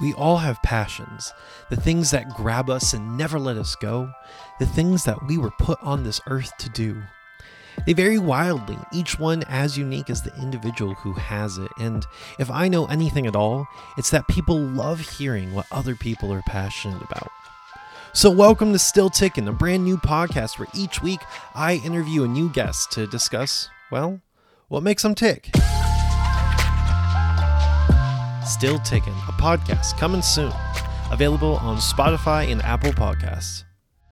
We all have passions, the things that grab us and never let us go, the things that we were put on this earth to do. They vary wildly, each one as unique as the individual who has it. And if I know anything at all, it's that people love hearing what other people are passionate about. So, welcome to Still Ticking, a brand new podcast where each week I interview a new guest to discuss, well, what makes them tick. Still Ticking, a podcast coming soon. Available on Spotify and Apple Podcasts.